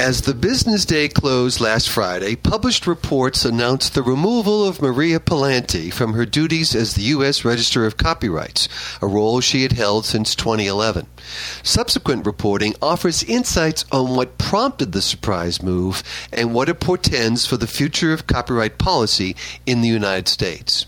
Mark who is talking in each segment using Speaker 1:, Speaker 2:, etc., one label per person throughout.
Speaker 1: As the business day closed last Friday, published reports announced the removal of Maria Pallante from her duties as the U.S. Register of Copyrights, a role she had held since 2011. Subsequent reporting offers insights on what prompted the surprise move and what it portends for the future of copyright policy in the United States.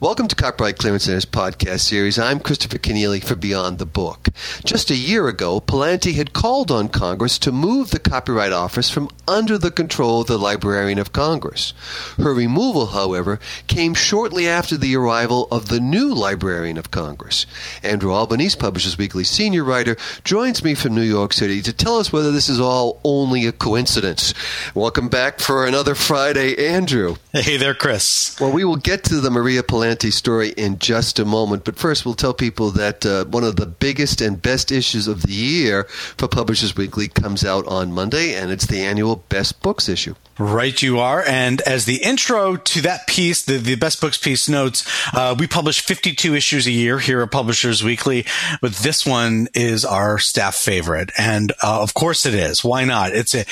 Speaker 1: Welcome to Copyright Clearance Center's podcast series. I'm Christopher Kenneally for Beyond the Book. Just a year ago, Pallante had called on Congress to move the Copyright Office from under the control of the Librarian of Congress. Her removal, however, came shortly after the arrival of the new Librarian of Congress. Andrew Albanese, Publishers Weekly senior writer, joins me from New York City to tell us whether this is all only a coincidence. Welcome back for another Friday, Andrew.
Speaker 2: Hey there, Chris.
Speaker 1: Well, we will get to the Maria Pallante story in just a moment, but first we'll tell people that uh, one of the biggest and best issues of the year for Publishers Weekly comes out on Monday, and it's the annual Best Books issue.
Speaker 2: Right, you are. And as the intro to that piece, the, the best books piece notes, uh, we publish 52 issues a year here at Publishers Weekly, but this one is our staff favorite. And uh, of course it is. Why not? It's a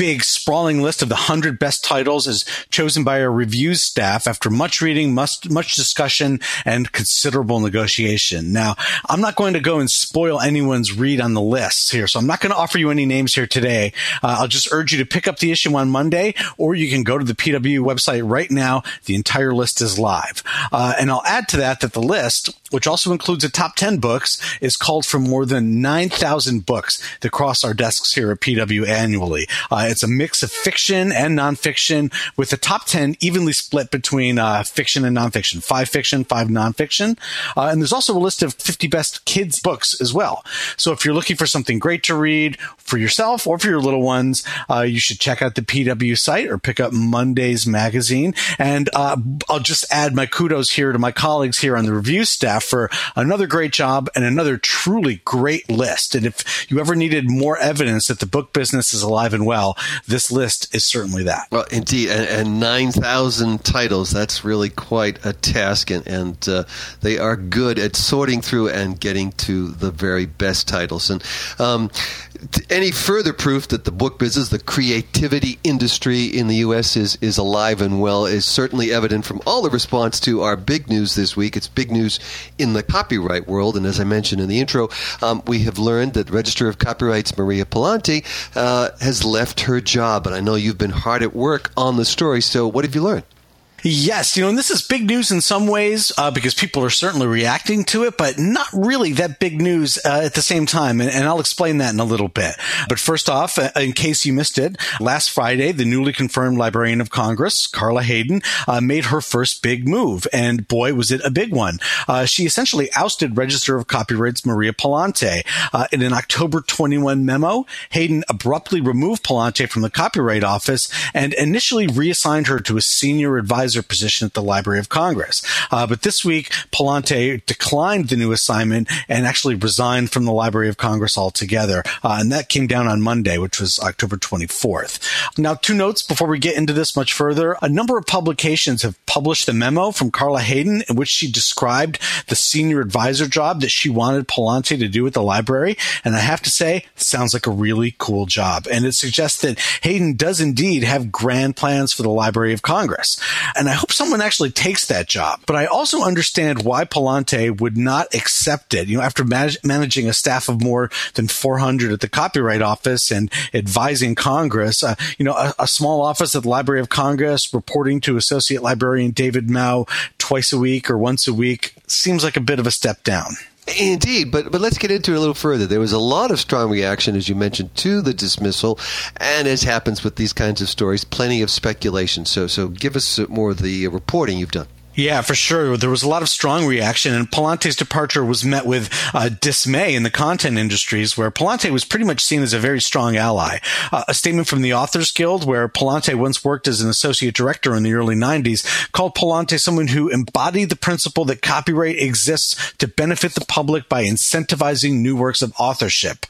Speaker 2: big sprawling list of the 100 best titles is chosen by our reviews staff after much reading, much, much discussion, and considerable negotiation. Now, I'm not going to go and spoil anyone's read on the lists here, so I'm not going to offer you any names here today. Uh, I'll just urge you to pick up the issue on Monday, or you can go to the PW website right now. The entire list is live. Uh, and I'll add to that that the list, which also includes the top 10 books, is called from more than 9,000 books that cross our desks here at PW annually. Uh, it's a mix of fiction and nonfiction with the top 10 evenly split between uh, fiction and nonfiction. Five fiction, five nonfiction. Uh, and there's also a list of 50 best kids books as well. So if you're looking for something great to read for yourself or for your little ones, uh, you should check out the PW site or pick up Monday's magazine. And uh, I'll just add my kudos here to my colleagues here on the review staff for another great job and another truly great list. And if you ever needed more evidence that the book business is alive and well, this list is certainly that.
Speaker 1: Well, indeed, and, and 9,000 titles, that's really quite a task, and, and uh, they are good at sorting through and getting to the very best titles. And um, any further proof that the book business, the creativity industry in the U.S. is, is alive and well is certainly evident from all the response to our big news this week. It's big news in the copyright world, and as I mentioned in the intro, um, we have learned that Register of Copyrights Maria Pallante uh, has left her job, and I know you've been hard at work on the story. So, what have you learned?
Speaker 2: Yes, you know, and this is big news in some ways uh, because people are certainly reacting to it, but not really that big news uh, at the same time. And, and, I'll explain that in a little bit. But first off, uh, in case you missed it, last Friday, the newly confirmed Librarian of Congress, Carla Hayden, uh, made her first big move. And boy, was it a big one. Uh, she essentially ousted Register of Copyrights Maria Pallante. Uh, in an October 21 memo, Hayden abruptly removed Pallante from the Copyright Office and initially reassigned her to a senior advisor advisor position at the Library of Congress. Uh, but this week, Pallante declined the new assignment and actually resigned from the Library of Congress altogether. Uh, and that came down on Monday, which was October 24th. Now, two notes before we get into this much further. A number of publications have published the memo from Carla Hayden in which she described the senior advisor job that she wanted Pallante to do at the library. And I have to say, sounds like a really cool job. And it suggests that Hayden does indeed have grand plans for the Library of Congress. And I hope someone actually takes that job. But I also understand why Pallante would not accept it. You know, after managing a staff of more than 400 at the Copyright Office and advising Congress, uh, you know, a, a, small office at the Library of Congress reporting to Associate Librarian David Mao twice a week or once a week seems like a bit of a step down.
Speaker 1: Indeed, but but let's get into it a little further. There was a lot of strong reaction, as you mentioned, to the dismissal, and as happens with these kinds of stories, plenty of speculation. So so give us more of the uh, reporting you've done.
Speaker 2: Yeah, for sure. There was a lot of strong reaction, and Pallante's departure was met with uh, dismay in the content industries, where Pallante was pretty much seen as a very strong ally. Uh, a statement from the Authors Guild, where Pallante once worked as an associate director in the early 90s, called Pallante someone who embodied the principle that copyright exists to benefit the public by incentivizing new works of authorship,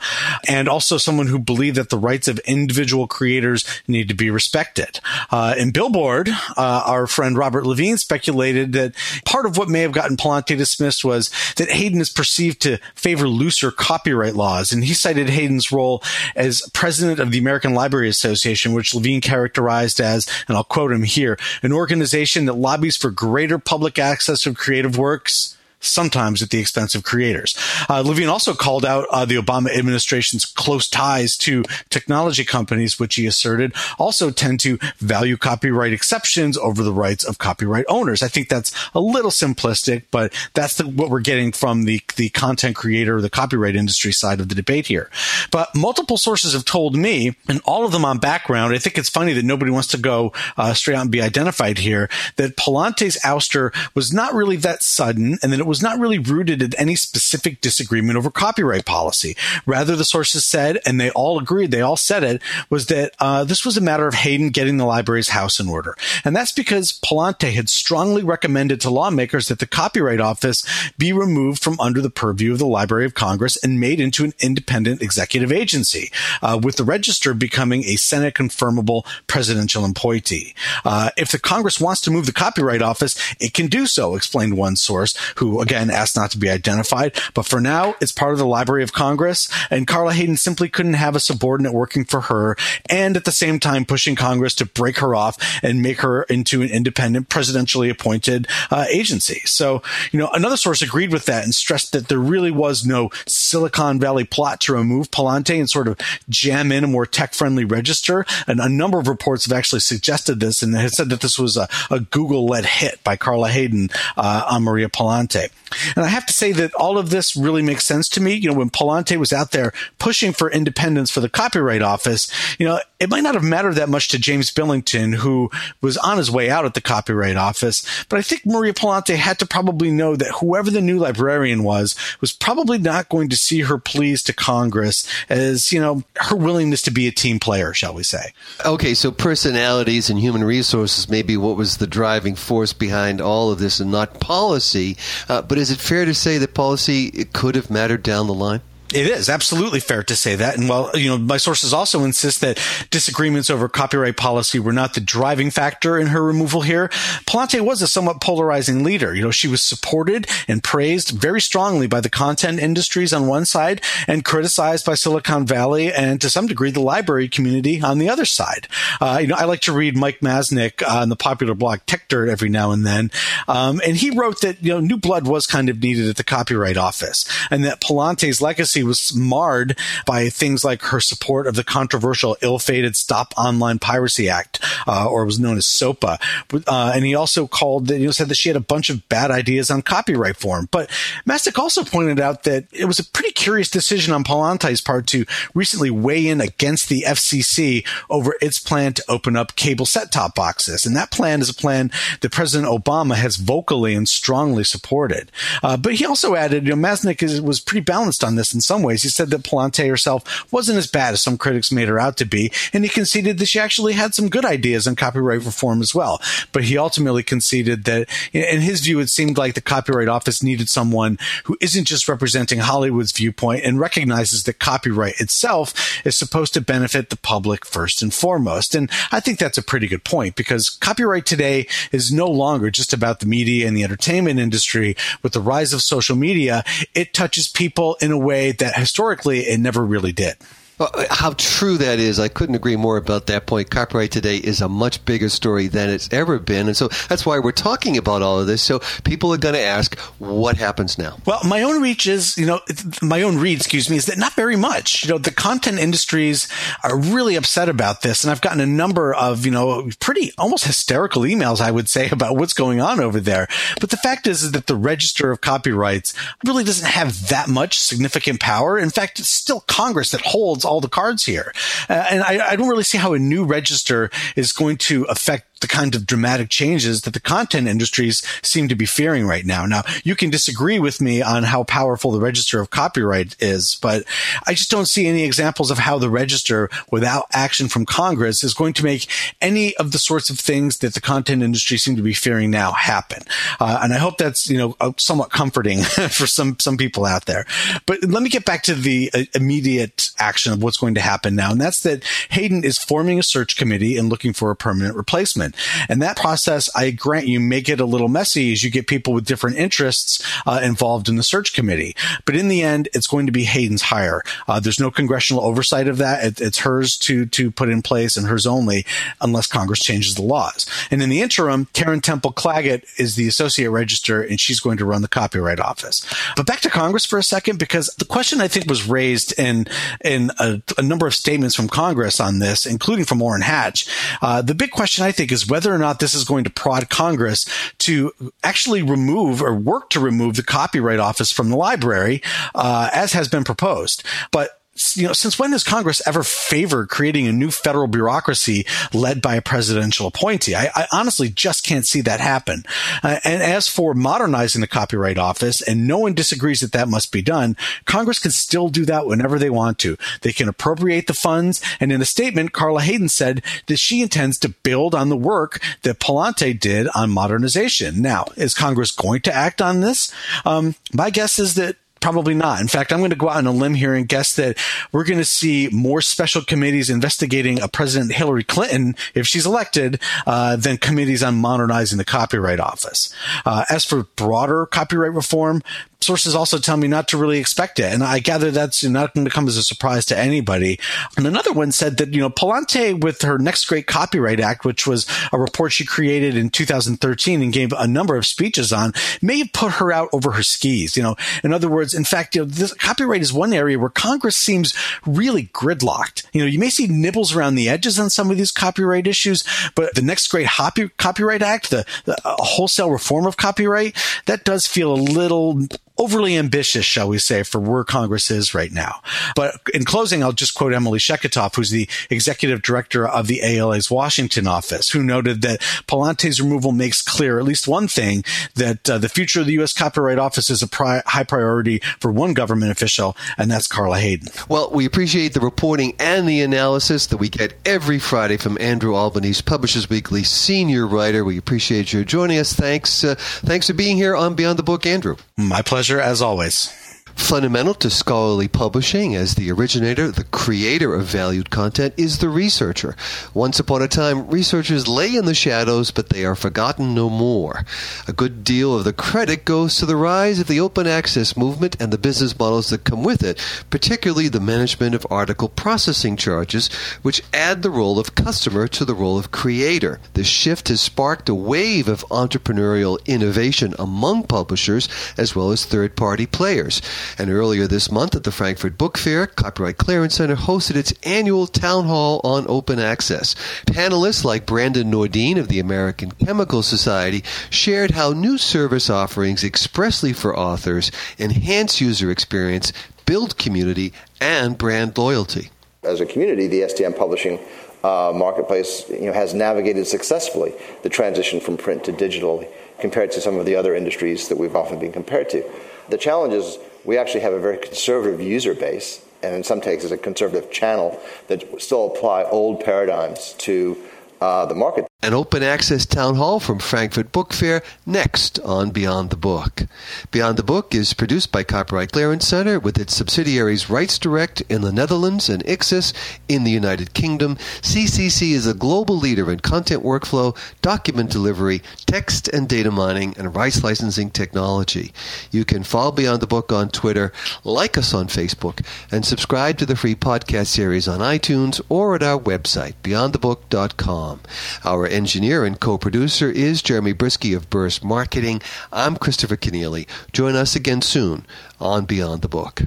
Speaker 2: and also someone who believed that the rights of individual creators need to be respected. Uh, in Billboard, uh, our friend Robert Levine speculated cited that part of what may have gotten Pallante dismissed was that Hayden is perceived to favor looser copyright laws. And he cited Hayden's role as president of the American Library Association, which Levine characterized as, and I'll quote him here, an organization that lobbies for greater public access to creative works sometimes at the expense of creators. Uh, Levine also called out uh, the Obama administration's close ties to technology companies, which he asserted also tend to value copyright exceptions over the rights of copyright owners. I think that's a little simplistic, but that's the, what we're getting from the, the content creator, the copyright industry side of the debate here. But multiple sources have told me, and all of them on background, I think it's funny that nobody wants to go uh, straight out and be identified here, that Pallante's ouster was not really that sudden and that it was not really rooted in any specific disagreement over copyright policy. Rather, the sources said, and they all agreed, they all said it, was that uh, this was a matter of Hayden getting the library's house in order. And that's because Pallante had strongly recommended to lawmakers that the Copyright Office be removed from under the purview of the Library of Congress and made into an independent executive agency, uh, with the register becoming a Senate confirmable presidential appointee. Uh, if the Congress wants to move the Copyright Office, it can do so, explained one source, who again asked not to be identified. But for now, it's part of the Library of Congress, and Carla Hayden simply couldn't have a subordinate working for her, and at the same time pushing Congress to break her off and make her into an independent, presidentially appointed uh, agency. So, you know, another source agreed with that and stressed that there really was no Silicon Valley plot to remove Pallante and sort of jam in a more tech-friendly register. And a number of reports have actually suggested this and have said that this was a, a Google-led hit by Carla Hayden uh, on Maria Pallante. And I have to say that all of this really makes sense to me. You know, when Pallante was out there pushing for independence for the Copyright Office, you know, it might not have mattered that much to James Billington, who was on his way out at the Copyright Office. But I think Maria Pallante had to probably know that whoever the new librarian was, was probably not going to see her pleas to Congress as, you know, her willingness to be a team player, shall we say.
Speaker 1: Okay, so personalities and human resources may be what was the driving force behind all of this and not policy. Uh, but is it fair to say that policy could have mattered down the line?
Speaker 2: It is absolutely fair to say that. And while, you know, my sources also insist that disagreements over copyright policy were not the driving factor in her removal here, Pallante was a somewhat polarizing leader. You know, she was supported and praised very strongly by the content industries on one side and criticized by Silicon Valley and to some degree the library community on the other side. Uh, you know, I like to read Mike Masnick on the popular blog Techdirt every now and then. Um, and he wrote that, you know, new blood was kind of needed at the Copyright Office and that Pallante's legacy was marred by things like her support of the controversial ill-fated Stop Online Piracy Act, uh, or was known as SOPA. Uh, and he also called you know, said that she had a bunch of bad ideas on copyright form. But Masnick also pointed out that it was a pretty curious decision on Pallante's part to recently weigh in against the FCC over its plan to open up cable set-top boxes. And that plan is a plan that President Obama has vocally and strongly supported. Uh, but he also added, you know, Masnick is, was pretty balanced on this in some ways. He said that Pallante herself wasn't as bad as some critics made her out to be, and he conceded that she actually had some good ideas on copyright reform as well. But he ultimately conceded that, in his view, it seemed like the Copyright Office needed someone who isn't just representing Hollywood's viewpoint and recognizes that copyright itself is supposed to benefit the public first and foremost. And I think that's a pretty good point because copyright today is no longer just about the media and the entertainment industry. With the rise of social media, it touches people in a way that historically it never really did.
Speaker 1: Well, uh, how true that is, I couldn't agree more about that point. Copyright today is a much bigger story than it's ever been. And so that's why we're talking about all of this. So people are going to ask, what happens now?
Speaker 2: Well, my own reach is, you know, my own read, excuse me, is that not very much. You know, the content industries are really upset about this. And I've gotten a number of, you know, pretty almost hysterical emails, I would say, about what's going on over there. But the fact is, is that the register of copyrights really doesn't have that much significant power. In fact, it's still Congress that holds all the cards here. Uh, and I, I don't really see how a new register is going to affect the kind of dramatic changes that the content industries seem to be fearing right now. Now, you can disagree with me on how powerful the register of copyright is, but I just don't see any examples of how the register without action from Congress is going to make any of the sorts of things that the content industry seem to be fearing now happen. Uh, and I hope that's, you know, somewhat comforting for some, some people out there. But let me get back to the uh, immediate action what's going to happen now, and that's that Hayden is forming a search committee and looking for a permanent replacement. And that process, I grant you, may get a little messy as you get people with different interests uh, involved in the search committee. But in the end, it's going to be Hayden's hire. Uh, there's no congressional oversight of that. It, it's hers to to put in place and hers only, unless Congress changes the laws. And in the interim, Karen Temple Claggett is the associate register, and she's going to run the copyright office. But back to Congress for a second, because the question I think was raised in in a, a number of statements from Congress on this, including from Orrin Hatch. Uh, the big question I think is whether or not this is going to prod Congress to actually remove or work to remove the Copyright Office from the library, uh, as has been proposed. But you know, since when has Congress ever favored creating a new federal bureaucracy led by a presidential appointee? I, I honestly just can't see that happen. Uh, and as for modernizing the Copyright Office, and no one disagrees that that must be done, Congress can still do that whenever they want to. They can appropriate the funds. And in a statement, Carla Hayden said that she intends to build on the work that Pallante did on modernization. Now, is Congress going to act on this? Um, my guess is that Probably not. In fact, I'm going to go out on a limb here and guess that we're going to see more special committees investigating a President Hillary Clinton if she's elected uh, than committees on modernizing the Copyright Office. Uh, as for broader copyright reform, sources also tell me not to really expect it. And I gather that's not going to come as a surprise to anybody. And another one said that, you know, Pallante with her Next Great Copyright Act, which was a report she created in 2013 and gave a number of speeches on, may have put her out over her skis. You know, in other words, in fact, you know, this copyright is one area where Congress seems really gridlocked. You know, you may see nibbles around the edges on some of these copyright issues, but the Next Great Copyright Act, the, the uh, wholesale reform of copyright, that does feel a little overly ambitious, shall we say, for where Congress is right now. But in closing, I'll just quote Emily Sheketoff, who's the executive director of the ALA's Washington office, who noted that Pallante's removal makes clear at least one thing that uh, the future of the U.S. Copyright Office is a pri- high priority for one government official, and that's Carla Hayden.
Speaker 1: Well, we appreciate the reporting and the analysis that we get every Friday from Andrew Albanese, Publishers Weekly senior writer. We appreciate your joining us. Thanks, uh, thanks for being here on Beyond the Book, Andrew.
Speaker 2: My pleasure pleasure as always.
Speaker 1: Fundamental to scholarly publishing as the originator, the creator of valued content, is the researcher. Once upon a time, researchers lay in the shadows, but they are forgotten no more. A good deal of the credit goes to the rise of the open access movement and the business models that come with it, particularly the management of article processing charges, which add the role of customer to the role of creator. This shift has sparked a wave of entrepreneurial innovation among publishers as well as third party players. And earlier this month at the Frankfurt Book Fair, Copyright Clearance Center hosted its annual town hall on open access. Panelists like Brandon Nordin of the American Chemical Society shared how new service offerings expressly for authors enhance user experience, build community, and brand loyalty.
Speaker 3: As a community, the STM publishing uh, marketplace you know, has navigated successfully the transition from print to digital compared to some of the other industries that we've often been compared to. The challenge is we actually have a very conservative user base, and in some cases, a conservative channel that still apply old paradigms to uh, the market.
Speaker 1: An open access town hall from Frankfurt Book Fair next on Beyond the Book. Beyond the Book is produced by Copyright Clearance Center with its subsidiaries Rights Direct in the Netherlands and Ixxus in the United Kingdom. CCC is a global leader in content workflow, document delivery, text and data mining, and rights licensing technology. You can follow Beyond the Book on Twitter, like us on Facebook, and subscribe to the free podcast series on iTunes or at our website, beyondthebook.com. Our engineer and co-producer is Jeremy Brieske of Burst Marketing. I'm Christopher Kenneally. Join us again soon on Beyond the Book.